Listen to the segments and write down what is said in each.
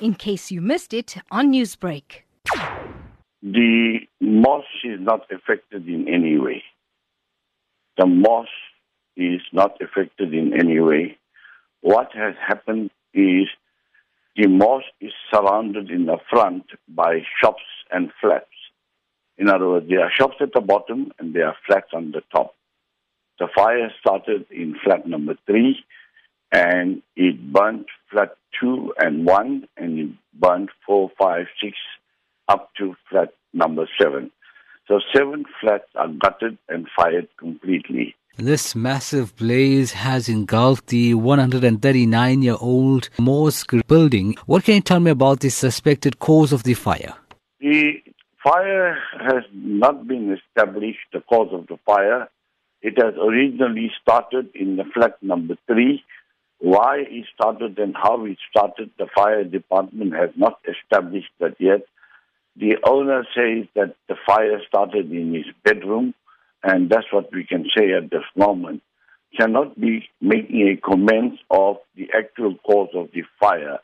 in case you missed it on Newsbreak. The mosque is not affected in any way. The mosque is not affected in any way. What has happened is the mosque is surrounded in the front by shops and flats. In other words, there are shops at the bottom and there are flats on the top. The fire started in flat number three and it burnt flat two and one and it burnt four, five, six up to flat number seven. So seven flats are gutted and fired completely. This massive blaze has engulfed the 139 year old mosque building. What can you tell me about the suspected cause of the fire? The fire has not been established, the cause of the fire. It has originally started in the flat number three. Why it started and how it started, the fire department has not established that yet. The owner says that the fire started in his bedroom, and that's what we can say at this moment. Cannot be making a comment of the actual cause of the fire,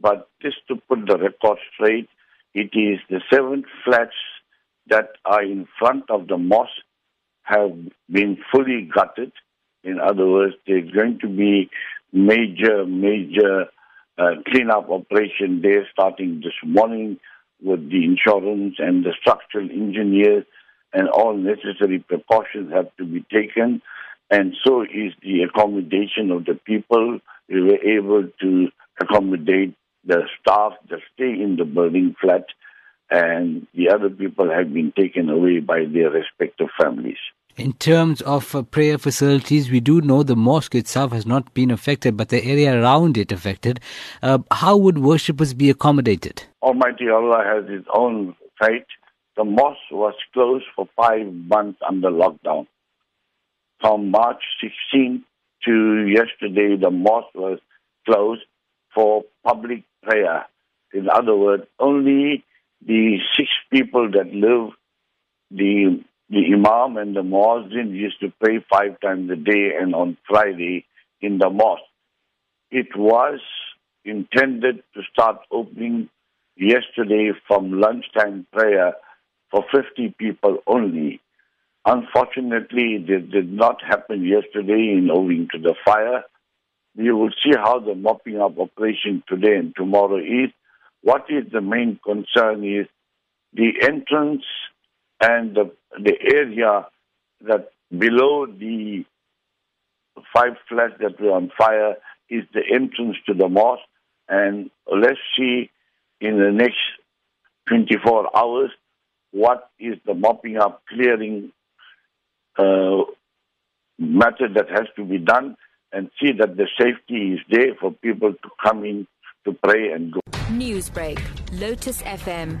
but just to put the record straight, it is the seven flats that are in front of the mosque have been fully gutted. In other words, they're going to be major, major uh, cleanup operation there starting this morning with the insurance and the structural engineers and all necessary precautions have to be taken. And so is the accommodation of the people. We were able to accommodate the staff that stay in the building flat and the other people have been taken away by their respective families. In terms of uh, prayer facilities, we do know the mosque itself has not been affected, but the area around it affected. Uh, how would worshippers be accommodated? Almighty Allah has His own fate. The mosque was closed for five months under lockdown. From March 16 to yesterday, the mosque was closed for public prayer. In other words, only the six people that live the the Imam and the Muazzin used to pray five times a day and on Friday in the mosque. It was intended to start opening yesterday from lunchtime prayer for 50 people only. Unfortunately, it did not happen yesterday in owing to the fire. We will see how the mopping up operation today and tomorrow is. What is the main concern is the entrance and the, the area that below the five flats that were on fire is the entrance to the mosque. And let's see in the next 24 hours what is the mopping up, clearing uh, matter that has to be done and see that the safety is there for people to come in to pray and go. Newsbreak, Lotus FM,